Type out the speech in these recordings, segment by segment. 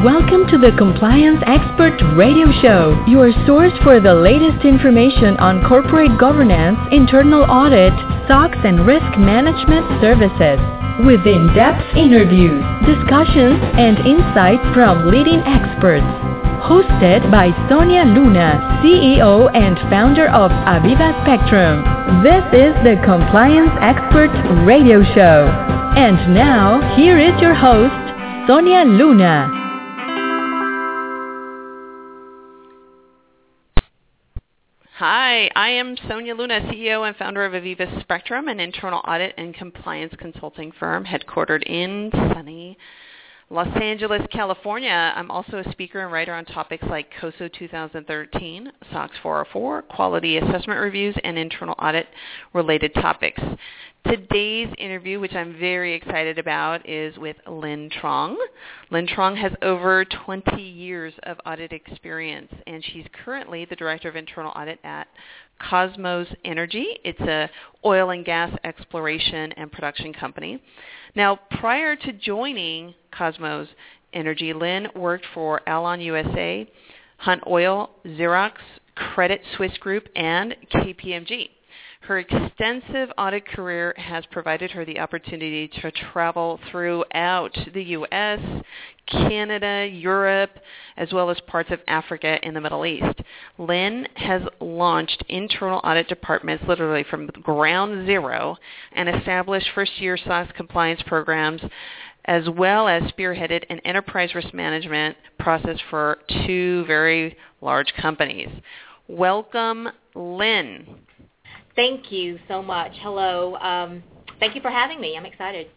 Welcome to the Compliance Expert Radio Show, your source for the latest information on corporate governance, internal audit, SOX, and risk management services. With in-depth interviews, discussions, and insights from leading experts. Hosted by Sonia Luna, CEO and founder of Aviva Spectrum. This is the Compliance Expert Radio Show. And now, here is your host, Sonia Luna. Hi, I am Sonia Luna, CEO and founder of Aviva Spectrum, an internal audit and compliance consulting firm headquartered in sunny Los Angeles, California. I'm also a speaker and writer on topics like COSO 2013, SOX 404, quality assessment reviews, and internal audit related topics. Today's interview, which I'm very excited about, is with Linh Truong. Linh Truong has over 20 years of audit experience, and she's currently the Director of Internal Audit at Kosmos Energy. It's a oil and gas exploration and production company. Now, prior to joining Kosmos Energy, Linh worked for Alon USA, Hunt Oil, Xerox, Credit Suisse Group, and KPMG. Her extensive audit career has provided her the opportunity to travel throughout the U.S., Canada, Europe, as well as parts of Africa and the Middle East. Linh has launched internal audit departments literally from ground zero and established first-year SOX compliance programs as well as spearheaded an enterprise risk management process for two very large companies. Welcome, Linh. Thank you so much. Hello. Um, thank you for having me. I'm excited.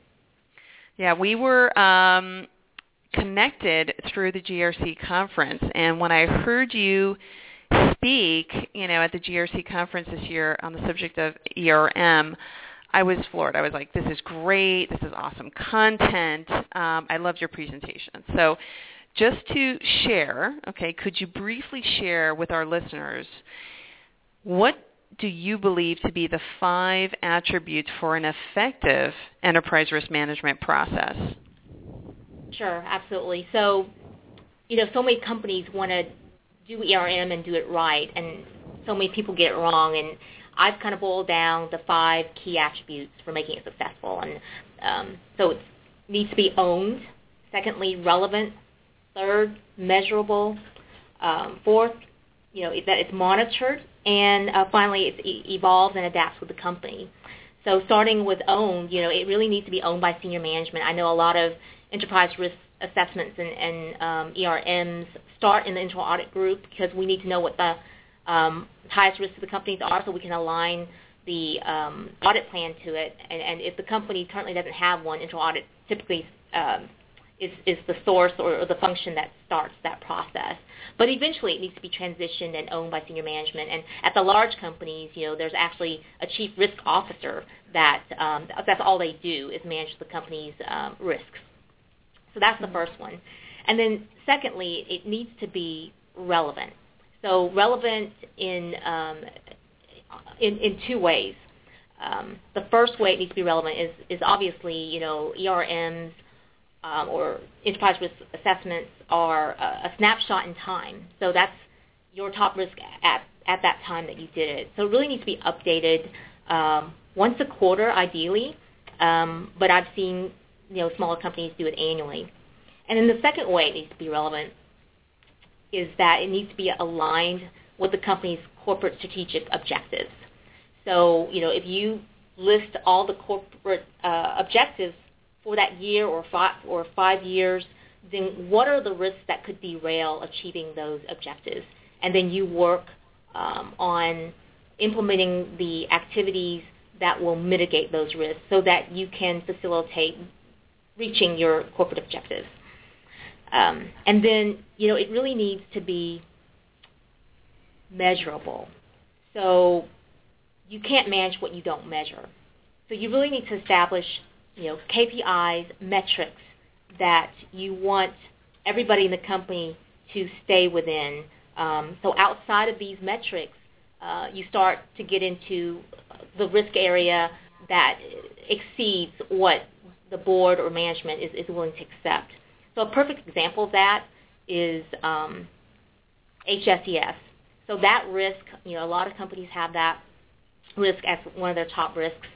Yeah, we were um, connected through the GRC conference, and when I heard you speak, you know, at the GRC conference this year on the subject of ERM, I was floored. I was like, "This is great. This is awesome content. Um, I loved your presentation." So, just to share, okay, could you briefly share with our listeners what do you believe to be the five attributes for an effective enterprise risk management process? Sure, absolutely. So, you know, so many companies want to do ERM and do it right, and so many people get it wrong. And I've kind of boiled down the five key attributes for making it successful. And um, so it needs to be owned. Secondly, relevant. Third, measurable. Um, fourth, you know, that it's monitored and uh, finally it evolves and adapts with the company. So starting with owned, you know, it really needs to be owned by senior management. I know a lot of enterprise risk assessments and, and um, ERMs start in the internal audit group because we need to know what the um, highest risks of the companies are so we can align the um, audit plan to it. And, and if the company currently doesn't have one, internal audit typically um, is, is the source or, or the function that starts that process. But eventually it needs to be transitioned and owned by senior management. And at the large companies, you know, there's actually a chief risk officer that um, that's all they do is manage the company's um, risks. So that's the first one. And then secondly, it needs to be relevant. So relevant in um, in, in two ways. Um, the first way it needs to be relevant is, is obviously, you know, ERMs um, or enterprise risk assessments are a, a snapshot in time. So that's your top risk at, at that time that you did it. So it really needs to be updated um, once a quarter, ideally. Um, but I've seen you know smaller companies do it annually. And then the second way it needs to be relevant is that it needs to be aligned with the company's corporate strategic objectives. So you know if you list all the corporate uh, objectives for that year or five, or five years, then what are the risks that could derail achieving those objectives? And then you work um, on implementing the activities that will mitigate those risks so that you can facilitate reaching your corporate objectives. Um, and then, you know, it really needs to be measurable. So you can't manage what you don't measure. So you really need to establish you know, KPIs, metrics that you want everybody in the company to stay within. Um, so outside of these metrics, uh, you start to get into the risk area that exceeds what the board or management is, is willing to accept. So a perfect example of that is um, HSES. So that risk, you know, a lot of companies have that risk as one of their top risks.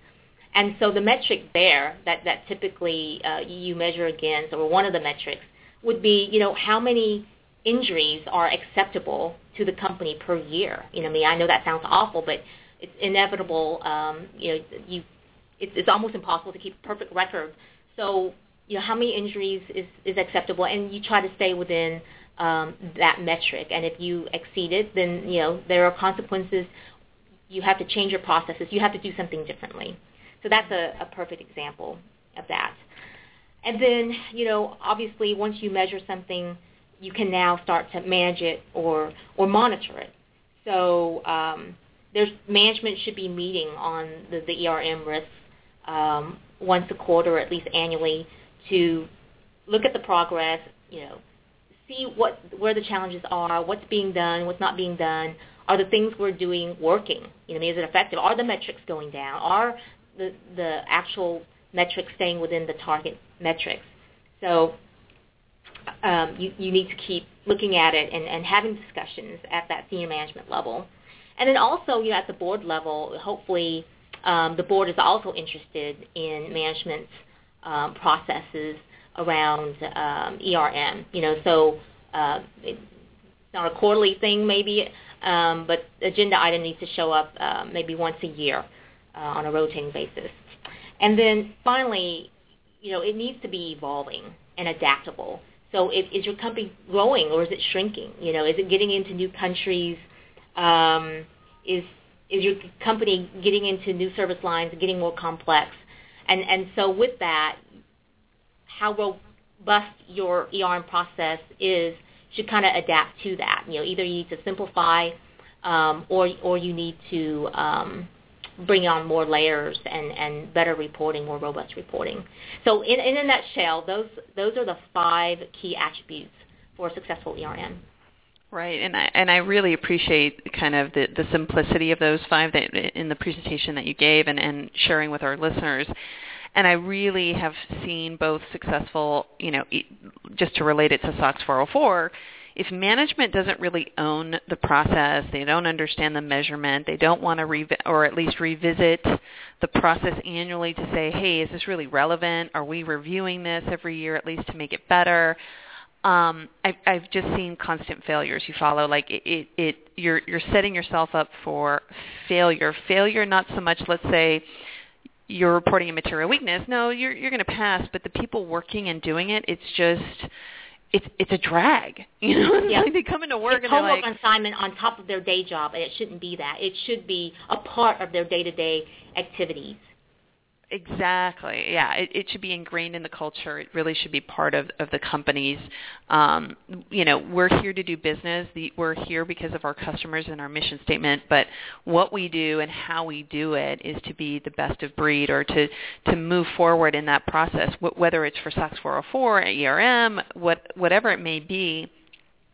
And so the metric there that, that typically uh, you measure against, or one of the metrics, would be, you know, how many injuries are acceptable to the company per year. You know, I mean, I know that sounds awful, but it's inevitable. Um, you know, you it's, it's almost impossible to keep a perfect record. So, you know, how many injuries is, is acceptable, and you try to stay within um, that metric. And if you exceed it, then you know there are consequences. You have to change your processes. You have to do something differently. So that's a, a perfect example of that. And then, you know, obviously, once you measure something, you can now start to manage it or or monitor it. So um, there's management should be meeting on the, the ERM risks um, once a quarter, or at least annually, to look at the progress. You know, see what where the challenges are, what's being done, what's not being done. Are the things we're doing working? You know, is it effective? Are the metrics going down? Are the actual metrics staying within the target metrics? So um, you, you need to keep looking at it and, and having discussions at that senior management level. And then also, you know, at the board level, hopefully um, the board is also interested in management's um, processes around um, ERM. You know, so uh, it's not a quarterly thing maybe, um, but agenda item needs to show up uh, maybe once a year on a rotating basis. And then finally, you know, it needs to be evolving and adaptable. So if, is your company growing or is it shrinking? You know, is it getting into new countries? Um, is is your company getting into new service lines, getting more complex? And and so with that, how robust your ERM process is should kind of adapt to that. You know, either you need to simplify, um, or or you need to um, bring on more layers and, and better reporting, more robust reporting. So in, in a nutshell, those those are the five key attributes for a successful ERM. Right, and I and I really appreciate kind of the, the simplicity of those five that in the presentation that you gave and, and sharing with our listeners. And I really have seen both successful, you know, just to relate it to SOX 404, if management doesn't really own the process, they don't understand the measurement, they don't want to revi- or at least revisit the process annually to say, hey, is this really relevant? Are we reviewing this every year at least to make it better? Um, I've, I've just seen constant failures. You follow like it, it, it. You're you're setting yourself up for failure. Failure, not so much. Let's say you're reporting a material weakness. No, you're you're going to pass. But the people working and doing it, it's just it's it's a drag. You know, yeah. like they come into work it's and homework like, assignment on top of their day job, and it shouldn't be that. It should be a part of their day-to-day activities. Exactly. Yeah, it, it should be ingrained in the culture. It really should be part of, of the companies. Um, you know, we're here to do business. The, we're here because of our customers and our mission statement. But what we do and how we do it is to be the best of breed, or to to move forward in that process. whether it's for SOX 404, ERM, what whatever it may be,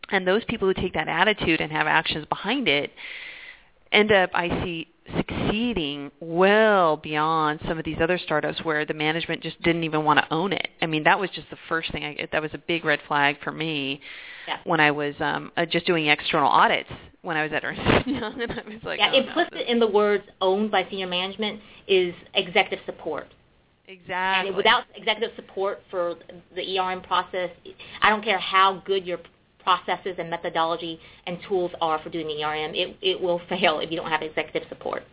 and those people who take that attitude and have actions behind it end up, I see, succeeding well beyond some of these other startups where the management just didn't even want to own it. I mean, that was just the first thing. I, that was a big red flag for me yeah. when I was um, uh, just doing external audits when I was at Ernst Young, and I was like, yeah, oh, implicit no, in the words "owned by senior management" is executive support. Exactly. And without executive support for the ERM process, I don't care how good your processes and methodology and tools are for doing ERM, it, it will fail if you don't have executive support.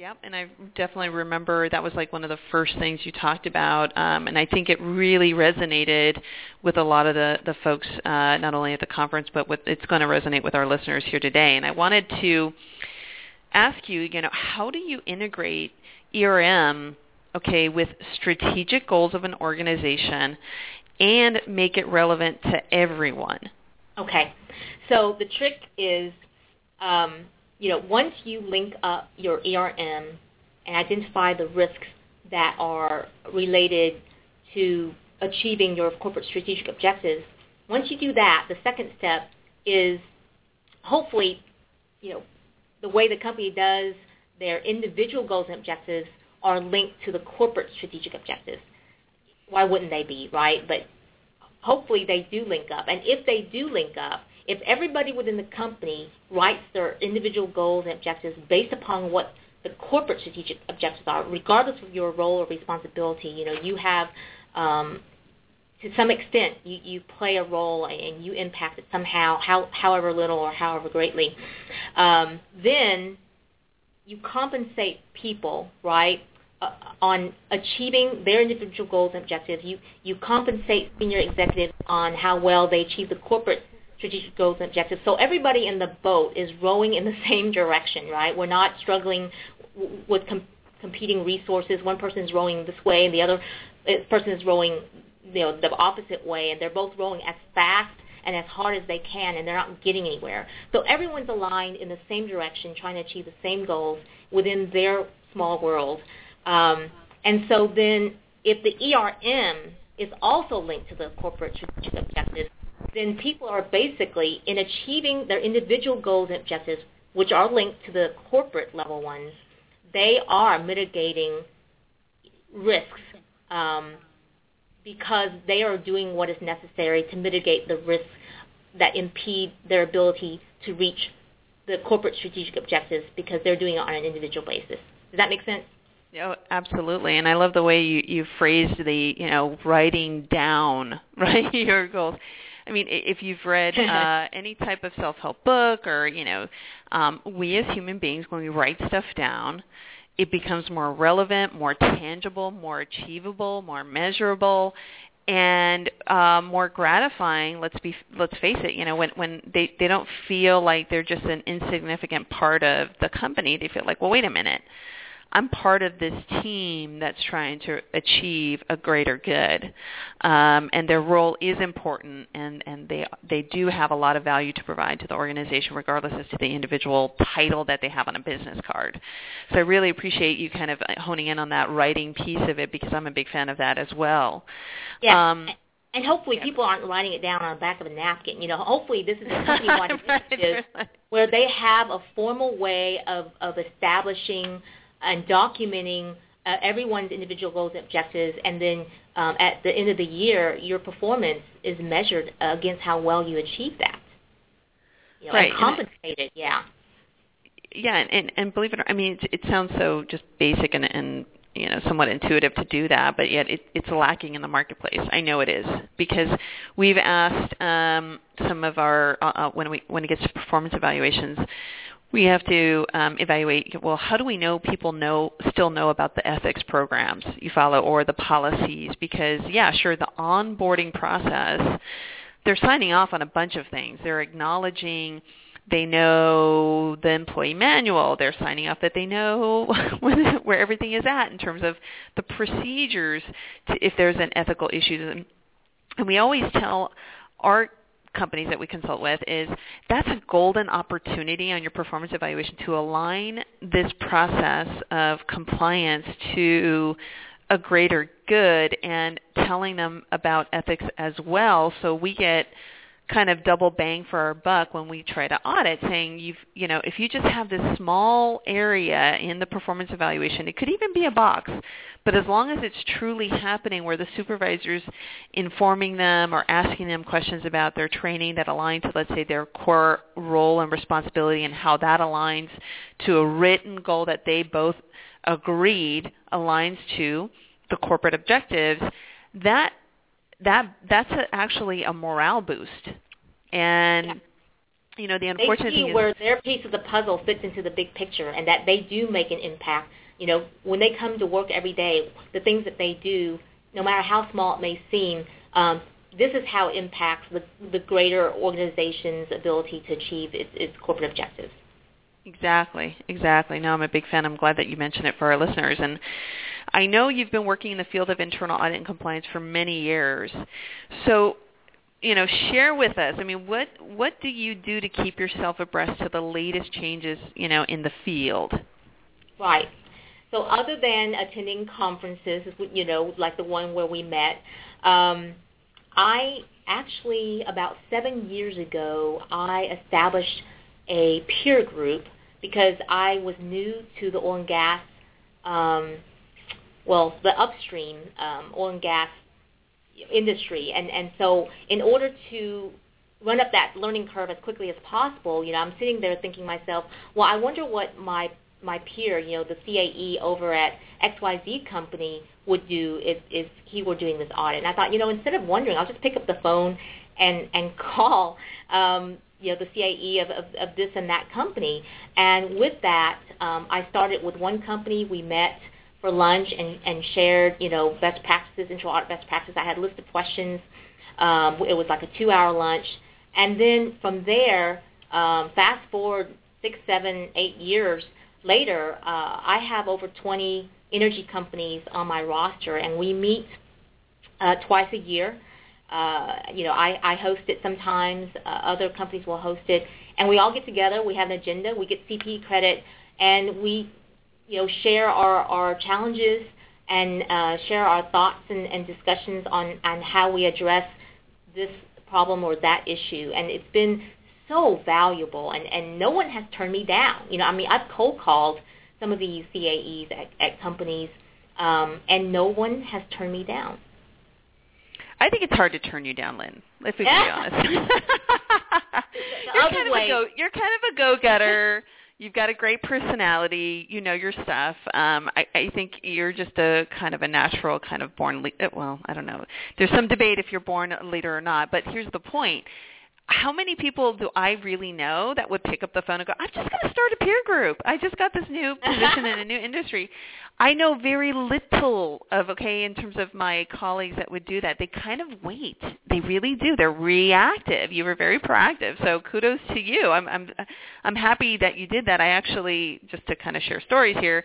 Yep, and I definitely remember that was like one of the first things you talked about, um, and I think it really resonated with a lot of the the folks, uh, not only at the conference, but with it's going to resonate with our listeners here today. And I wanted to ask you, you know, how do you integrate ERM, okay, with strategic goals of an organization, and make it relevant to everyone? Okay. So the trick is, um, you know, once you link up your ERM and identify the risks that are related to achieving your corporate strategic objectives, once you do that, the second step is hopefully, you know, the way the company does their individual goals and objectives are linked to the corporate strategic objectives. Why wouldn't they be, right? But hopefully they do link up. And if they do link up, if everybody within the company writes their individual goals and objectives based upon what the corporate strategic objectives are, regardless of your role or responsibility, you know, you have um, to some extent you, you play a role and you impact it somehow, how, however little or however greatly, um, then you compensate people, right, uh, on achieving their individual goals and objectives. You, you compensate senior executives on how well they achieve the corporate strategic goals and objectives. So everybody in the boat is rowing in the same direction, right? We're not struggling with com- competing resources. One person is rowing this way and the other uh, person is rowing you know the opposite way, and they're both rowing as fast and as hard as they can, and they're not getting anywhere. So everyone's aligned in the same direction, trying to achieve the same goals within their small world. Um, and so then, if the ERM is also linked to the corporate strategic objectives, then people are basically in achieving their individual goals and objectives, which are linked to the corporate level ones. They are mitigating risks um, because they are doing what is necessary to mitigate the risks that impede their ability to reach the corporate strategic objectives because they're doing it on an individual basis. Does that make sense? Oh, absolutely. And I love the way you, you phrased the, you know, writing down, right, your goals. I mean, if you've read uh, any type of self-help book or, you know, um, we as human beings, when we write stuff down, it becomes more relevant, more tangible, more achievable, more measurable, and um, more gratifying. Let's be let's face it. You know, when when they they don't feel like they're just an insignificant part of the company, they feel like, well, wait a minute. I'm part of this team that's trying to achieve a greater good, um, and their role is important, and, and they they do have a lot of value to provide to the organization, regardless as to the individual title that they have on a business card. So I really appreciate you kind of honing in on that writing piece of it because I'm a big fan of that as well. Yeah. Um, and hopefully yeah. people aren't writing it down on the back of a napkin. You know, hopefully this is a company-wide initiative where they have a formal way of, of establishing and documenting uh, everyone's individual goals and objectives, and then um, at the end of the year, your performance is measured against how well you achieve that. You know, right. And compensated, yeah. Yeah, and, and believe it or not, I mean, it, it sounds so just basic and, and you know somewhat intuitive to do that, but yet it, it's lacking in the marketplace. I know it is because we've asked um, some of our uh, uh when we when it gets to performance evaluations, we have to um, evaluate well how do we know people know still know about the ethics programs you follow or the policies? Because yeah sure the onboarding process they're signing off on a bunch of things. They're acknowledging they know the employee manual. They're signing off that they know where everything is at in terms of the procedures to, if there's an ethical issue and we always tell our companies that we consult with is that's a golden opportunity on your performance evaluation to align this process of compliance to a greater good and telling them about ethics as well. So we get kind of double bang for our buck when we try to audit saying you've you know if you just have this small area in the performance evaluation it could even be a box. But as long as it's truly happening where the supervisors informing them or asking them questions about their training that align to let's say their core role and responsibility and how that aligns to a written goal that they both agreed aligns to the corporate objectives that that that's a, actually a morale boost. And yeah. you know, the unfortunate they see thing where is, their piece of the puzzle fits into the big picture, and that they do make an impact. You know, when they come to work every day, the things that they do, no matter how small it may seem, um, this is how it impacts the, the greater organization's ability to achieve its, its corporate objectives. Exactly, exactly. No, I'm a big fan. I'm glad that you mentioned it for our listeners. And I know you've been working in the field of internal audit and compliance for many years. So, you know, share with us. I mean, what what do you do to keep yourself abreast to the latest changes, you know, in the field? Right. So, other than attending conferences, you know, like the one where we met, um, I actually about seven years ago I established a peer group because I was new to the oil and gas um, well, the upstream um, oil and gas industry, and and so in order to run up that learning curve as quickly as possible, you know, I'm sitting there thinking myself, well, I wonder what my my peer, you know, the CAE over at XYZ company would do if, if he were doing this audit. And I thought, you know, instead of wondering, I'll just pick up the phone and, and call, um, you know, the CAE of, of, of this and that company. And with that, um, I started with one company. We met for lunch and, and shared, you know, best practices, intro audit best practices. I had a list of questions. Um, it was like a two-hour lunch. And then from there, um, fast forward six, seven, eight years later, uh, I have over 20 energy companies on my roster, and we meet uh, twice a year. Uh, you know, I, I host it sometimes. Uh, other companies will host it, and we all get together. We have an agenda. We get CP credit, and we, you know, share our, our challenges and uh, share our thoughts and, and discussions on on how we address this problem or that issue. And it's been so valuable, and, and no one has turned me down. You know, I mean, I've cold called some of these CAEs at, at companies, um, and no one has turned me down. I think it's hard to turn you down, Linh. If we can be honest. you're, kind of a go, you're kind of a go-getter. You've got a great personality. You know your stuff. Um, I, I think you're just a kind of a natural, kind of born. Le- well, I don't know. There's some debate if you're born a leader or not. But here's the point: how many people do I really know that would pick up the phone and go, I'm just going to start a peer group. I just got this new position in a new industry. I know very little of, okay, in terms of my colleagues that would do that. They kind of wait. They really do. They're reactive. You were very proactive. So kudos to you. I'm, I'm, I'm happy that you did that. I actually, just to kind of share stories here,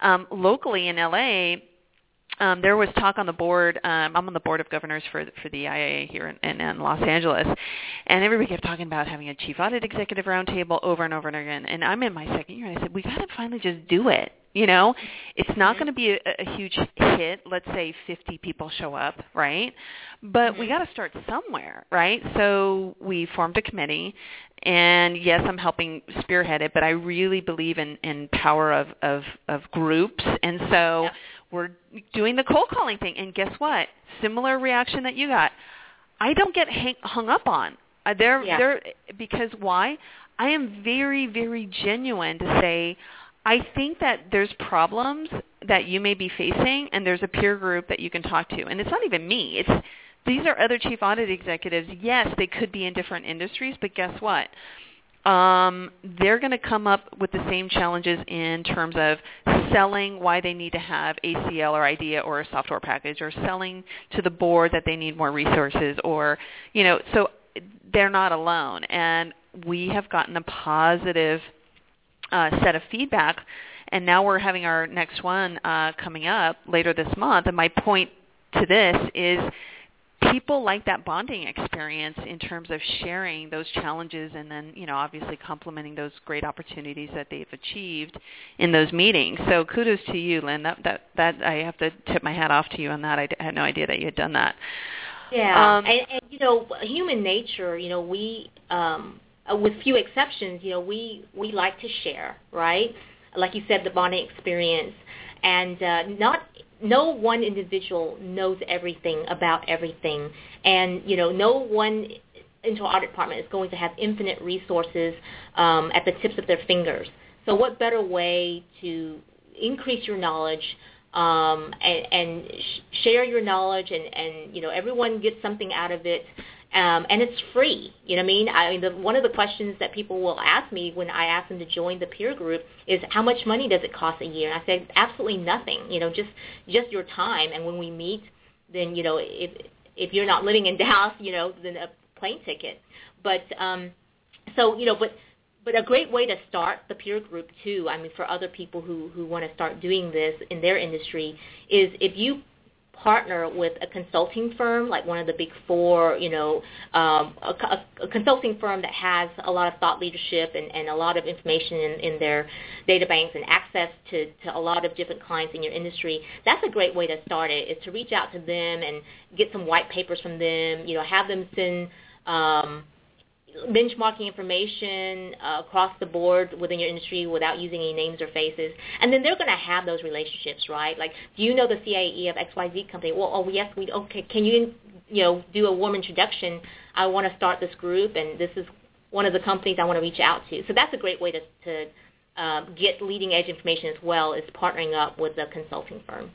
um, locally in LA, um, there was talk on the board. Um, I'm on the board of governors for for the IIA here in, in, in Los Angeles, and everybody kept talking about having a chief audit executive roundtable over and over and again. And I'm in my second year, and I said we got to finally just do it. You know, it's not going to be a, a huge hit. Let's say 50 people show up, right? But we got to start somewhere, right? So we formed a committee, and yes, I'm helping spearhead it, but I really believe in in power of of, of groups, and so. Yeah we're doing the cold calling thing. And guess what? Similar reaction that you got. I don't get hang, hung up on. Uh, they're, yeah. they're, because why? I am very, very genuine to say, I think that there's problems that you may be facing, and there's a peer group that you can talk to. And it's not even me. It's these are other chief audit executives. Yes, they could be in different industries, but guess what? Um, they're going to come up with the same challenges in terms of selling why they need to have ACL or IDEA or a software package or selling to the board that they need more resources or, you know, so they're not alone. And we have gotten a positive uh, set of feedback and now we're having our next one uh, coming up later this month. And my point to this is people like that bonding experience in terms of sharing those challenges and then, you know, obviously complementing those great opportunities that they've achieved in those meetings. So kudos to you, Linh. That that that I have to tip my hat off to you on that. I had no idea that you had done that. Yeah, um, and, and you know, human nature. You know, we, um, with few exceptions, you know, we we like to share, right? Like you said, the bonding experience, and uh, not no one individual knows everything about everything, and you know, no one internal audit department is going to have infinite resources um, at the tips of their fingers. So, what better way to increase your knowledge um, and, and sh- share your knowledge, and, and you know, everyone gets something out of it um, and it's free. You know what I mean? I mean, the, one of the questions that people will ask me when I ask them to join the peer group is, how much money does it cost a year? And I say, absolutely nothing. You know, just just your time. And when we meet, then you know, if if you're not living in Dallas, you know, then a plane ticket. But um, so you know, but but a great way to start the peer group too. I mean, for other people who who want to start doing this in their industry, is if you partner with a consulting firm, like one of the big four, you know, um, a, a, consulting firm that has a lot of thought leadership and, and a lot of information in, in their data banks and access to, to a lot of different clients in your industry, that's a great way to start it, is to reach out to them and get some white papers from them, you know, have them send um, benchmarking information uh, across the board within your industry without using any names or faces. And then they're going to have those relationships, right? Like, do you know the CAE of XYZ company? Well, oh, yes, we, okay, can you, you know, do a warm introduction? I want to start this group, and this is one of the companies I want to reach out to. So that's a great way to, to um, get leading edge information as well is partnering up with a consulting firm.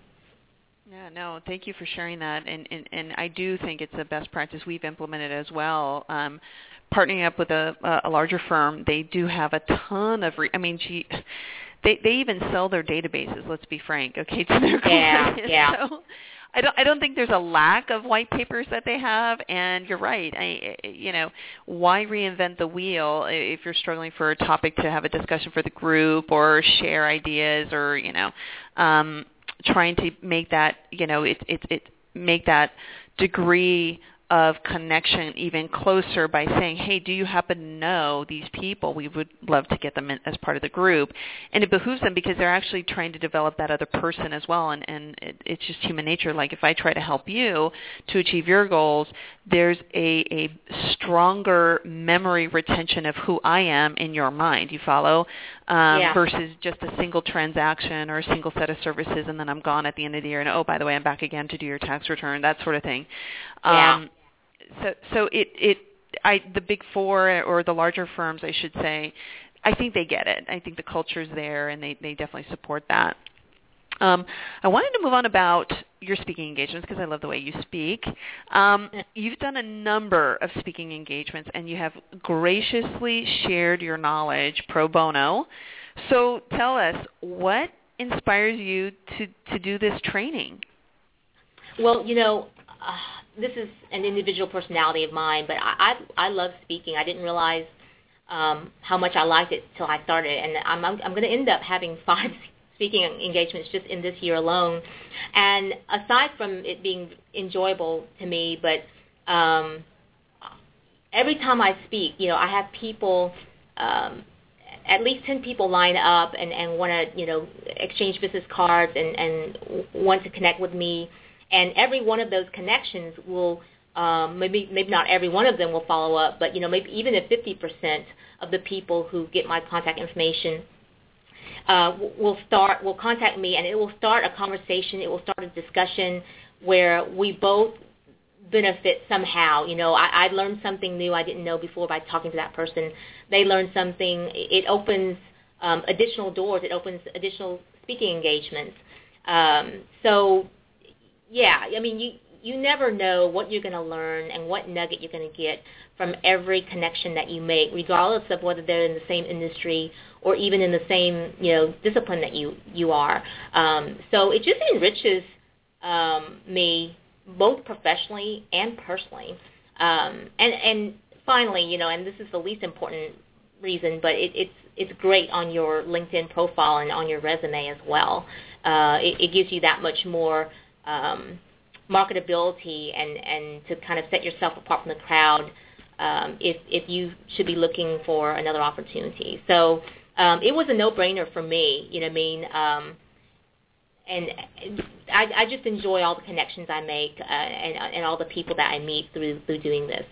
Yeah, no, thank you for sharing that, and and, and I do think it's a best practice we've implemented as well. Um, partnering up with a, a larger firm, they do have a ton of. Re- I mean, gee, they they even sell their databases. Let's be frank, okay, to their clients. Yeah, yeah. So, I don't I don't think there's a lack of white papers that they have and you're right. I you know, why reinvent the wheel if you're struggling for a topic to have a discussion for the group or share ideas or, you know, um trying to make that, you know, it it it make that degree of connection even closer by saying, hey, do you happen to know these people? We would love to get them in as part of the group. And it behooves them because they're actually trying to develop that other person as well. And, and it, it's just human nature. Like if I try to help you to achieve your goals, there's a, a stronger memory retention of who I am in your mind. You follow? Um, yeah. Versus just a single transaction or a single set of services and then I'm gone at the end of the year and oh, by the way, I'm back again to do your tax return, that sort of thing. Yeah. So so it it I the big four or the larger firms I should say, I think they get it. I think the culture's there and they they definitely support that. Um, I wanted to move on about your speaking engagements because I love the way you speak. Um, you've done a number of speaking engagements and you have graciously shared your knowledge pro bono. So tell us what inspires you to, to do this training? Well, you know, uh, this is an individual personality of mine, but I I, I love speaking. I didn't realize um, how much I liked it till I started, and I'm I'm, I'm going to end up having five speaking engagements just in this year alone. And aside from it being enjoyable to me, but um, every time I speak, you know, I have people. Um, at least 10 people line up and, and want to, you know, exchange business cards and, and want to connect with me and every one of those connections will um, maybe maybe not every one of them will follow up, but you know maybe even if 50% of the people who get my contact information uh, will start will contact me, and it will start a conversation. It will start a discussion where we both benefit somehow. You know, I, I learned something new I didn't know before by talking to that person. They learned something. It opens um, additional doors. It opens additional speaking engagements. Um, so yeah, I mean, you you never know what you're going to learn and what nugget you're going to get from every connection that you make, regardless of whether they're in the same industry or even in the same you know discipline that you you are. Um, so it just enriches um, me both professionally and personally. Um, and and finally, you know, and this is the least important reason, but it, it's it's great on your LinkedIn profile and on your resume as well. Uh, it, it gives you that much more um, marketability and, and to kind of set yourself apart from the crowd um, if, if you should be looking for another opportunity. So um, it was a no-brainer for me, you know what I mean? Um, and I, I just enjoy all the connections I make uh, and, and all the people that I meet through, through doing this.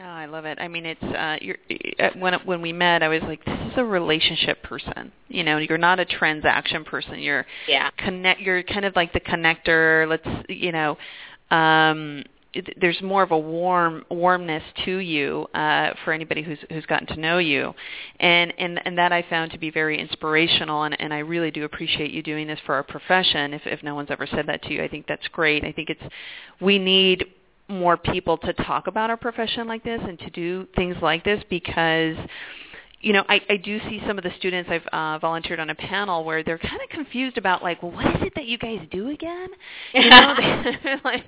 Oh, I love it. I mean, it's uh, you're, uh, when when we met, I was like, this is a relationship person. You know, you're not a transaction person. You're yeah. connect. You're kind of like the connector. Let's you know. Um, there's more of a warm warmness to you uh, for anybody who's who's gotten to know you, and and and that I found to be very inspirational, and and I really do appreciate you doing this for our profession. If if no one's ever said that to you, I think that's great. I think it's we need more people to talk about our profession like this and to do things like this because you know, I, I do see some of the students I've uh, volunteered on a panel where they're kind of confused about like, well, what is it that you guys do again? You know, like,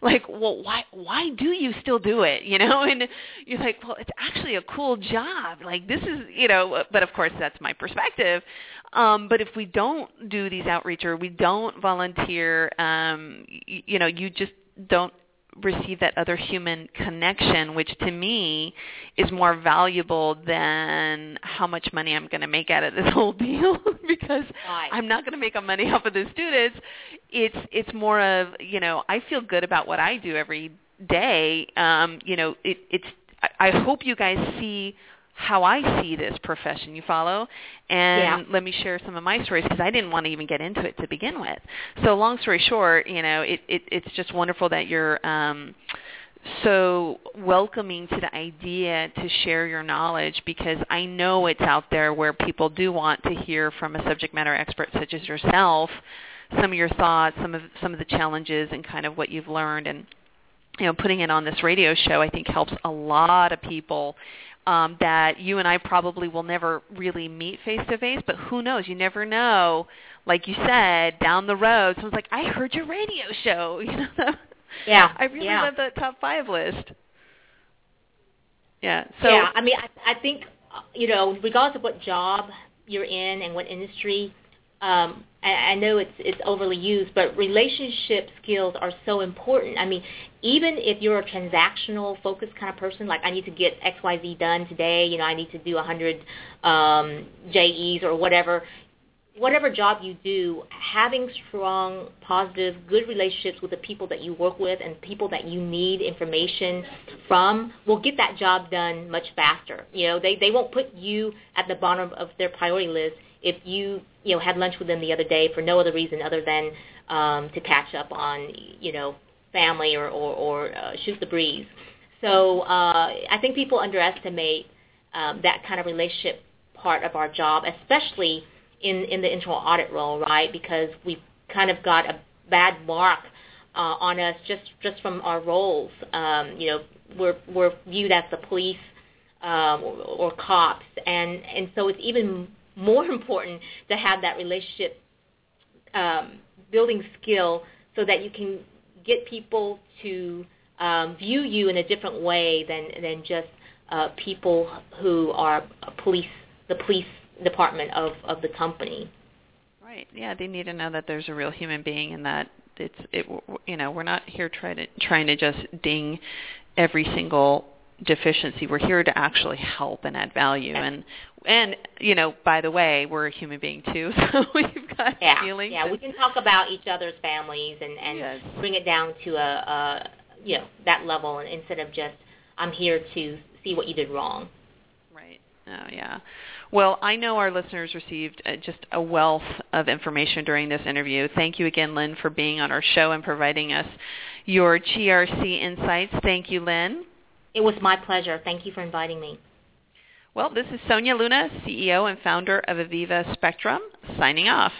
like, well, why why do you still do it? You know, and you're like, well, it's actually a cool job. Like this is, you know, but of course that's my perspective. Um, but if we don't do these outreach or we don't volunteer, um, you, you know, you just don't receive that other human connection, which to me is more valuable than how much money I'm going to make out of this whole deal because right. I'm not going to make a money off of the students. It's it's more of you know I feel good about what I do every day. Um, you know, it, it's I hope you guys see how I see this profession. You follow? And yeah. let me share some of my stories because I didn't want to even get into it to begin with. So long story short, you know, it, it it's just wonderful that you're um so welcoming to the idea to share your knowledge because I know it's out there where people do want to hear from a subject matter expert such as yourself some of your thoughts, some of some of the challenges and kind of what you've learned and you know putting it on this radio show I think helps a lot of people um, that you and I probably will never really meet face to face, but who knows? You never know. Like you said, down the road, someone's like, "I heard your radio show." You know, yeah, I really yeah. love that top five list. Yeah. So yeah, I mean, I, I think you know, regardless of what job you're in and what industry, um, I, I know it's it's overly used, but relationship skills are so important. I mean, even if you're a transactional focused kind of person, like I need to get X Y Z done today, you know, I need to do a hundred um, JEs or whatever. Whatever job you do, having strong, positive, good relationships with the people that you work with and people that you need information from will get that job done much faster. You know, they they won't put you at the bottom of their priority list if you you know had lunch with them the other day for no other reason other than um, to catch up on you know family or or, or uh, shoot the breeze. So uh, I think people underestimate um, that kind of relationship part of our job, especially in in the internal audit role, right? Because we've kind of got a bad mark uh, on us just just from our roles. Um, you know, we're we're viewed as the police um, or, or cops, and and so it's even more important to have that relationship um, building skill so that you can get people to um, view you in a different way than than just uh, people who are police the police department of of the company. Right. Yeah, they need to know that there's a real human being and that it's it you know, we're not here trying to trying to just ding every single deficiency. We're here to actually help and add value and and you know, by the way, we're a human being too, so we've got yeah, feelings. Yeah, we can talk about each other's families and and yes. bring it down to a, a you know that level, and instead of just I'm here to see what you did wrong. Right. Oh yeah. Well, I know our listeners received uh, just a wealth of information during this interview. Thank you again, Linh, for being on our show and providing us your GRC insights. Thank you, Linh. It was my pleasure. Thank you for inviting me. Well, this is Sonia Luna, CEO and founder of Aviva Spectrum, signing off.